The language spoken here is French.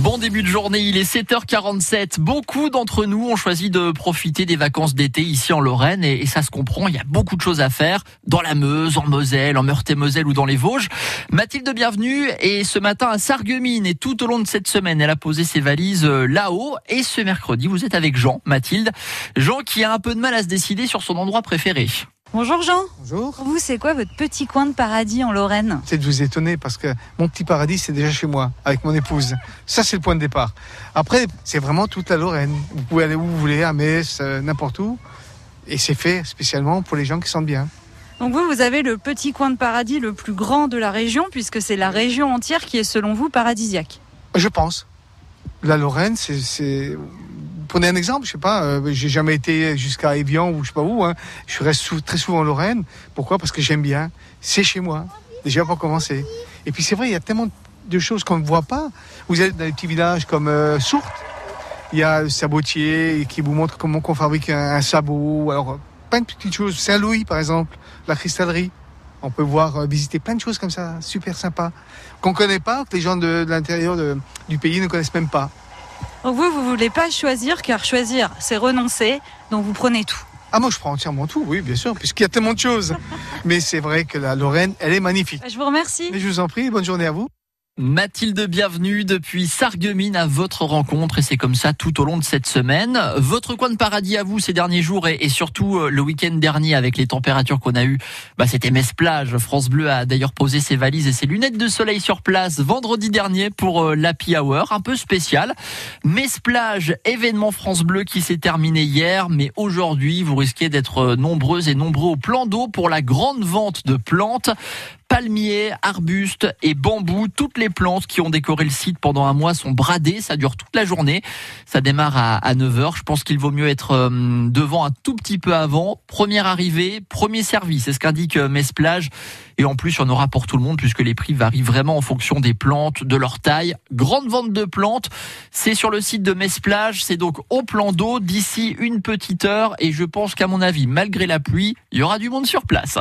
Bon début de journée, il est 7h47. Beaucoup d'entre nous ont choisi de profiter des vacances d'été ici en Lorraine et, ça se comprend, il y a beaucoup de choses à faire dans la Meuse, en Moselle, en Meurthe-et-Moselle ou dans les Vosges. Mathilde bienvenue et ce matin à Sarreguemines et tout au long de cette semaine, elle a posé ses valises euh, là-haut et ce mercredi, vous êtes avec Jean, Mathilde. Jean qui a un peu de mal à se décider sur son endroit préféré. Bonjour Jean. Bonjour. Pour vous, c'est quoi votre petit coin de paradis en Lorraine? C'est de vous étonner parce que mon petit paradis, c'est déjà chez moi, avec mon épouse. Ça, c'est le point de départ. Après, c'est vraiment toute la Lorraine. Vous pouvez aller où vous voulez, à Metz, euh, n'importe où. Et c'est fait spécialement pour les gens qui sentent bien. Donc vous, vous avez le petit coin de paradis le plus grand de la région, puisque c'est la région entière qui est selon vous paradisiaque. Je pense. La Lorraine, c'est prenez un exemple, je sais pas, euh, j'ai jamais été jusqu'à Evian ou je sais pas où. Hein. Je reste très souvent en Lorraine. Pourquoi? Parce que j'aime bien. C'est chez moi. Déjà pour commencer. Et puis c'est vrai, il y a tellement de choses qu'on ne voit pas. Vous êtes dans des petits villages comme euh. Il y a le sabotier qui vous montre comment on fabrique un, sabot. Alors plein de petites choses. Saint-Louis par exemple, la cristallerie. On peut voir, euh, visiter plein de choses comme ça, super sympa, qu'on connaît pas, que les gens de, l'intérieur du pays ne connaissent même pas. Donc vous, vous voulez pas choisir, car choisir, c'est renoncer. Donc vous prenez tout. Ah moi je prends entièrement tout, oui bien sûr, puisqu'il y a tellement de choses. Mais c'est vrai que la Lorraine, elle est magnifique. Je vous remercie. Et je vous en prie, bonne journée à vous. Mathilde, bienvenue depuis Sarreguemines à votre rencontre et c'est comme ça tout au long de cette semaine. Votre coin de paradis à vous ces derniers jours et, surtout euh, le week-end dernier avec les températures qu'on a eues, bah, c'était Metz Plage. France Bleu a d'ailleurs posé ses valises et ses lunettes de soleil sur place vendredi dernier pour euh, l'Happy Hour, un peu spécial. Metz Plage, événement France Bleu qui s'est terminé hier, mais aujourd'hui vous risquez d'être euh, nombreuses et nombreux au plan d'eau pour la grande vente de plantes palmiers, arbustes et bambous. Toutes les plantes qui ont décoré le site pendant un mois sont bradées. Ça dure toute la journée. Ça démarre à, 9h. Je pense qu'il vaut mieux être euh, devant un tout petit peu avant. Première arrivée, premier service. C'est ce qu'indique euh, Mesplage. Et en plus, il y en aura pour tout le monde puisque les prix varient vraiment en fonction des plantes, de leur taille. Grande vente de plantes. C'est sur le site de Mesplage. C'est donc au plan d'eau d'ici une petite heure. Et je pense qu'à mon avis, malgré la pluie, il y aura du monde sur place.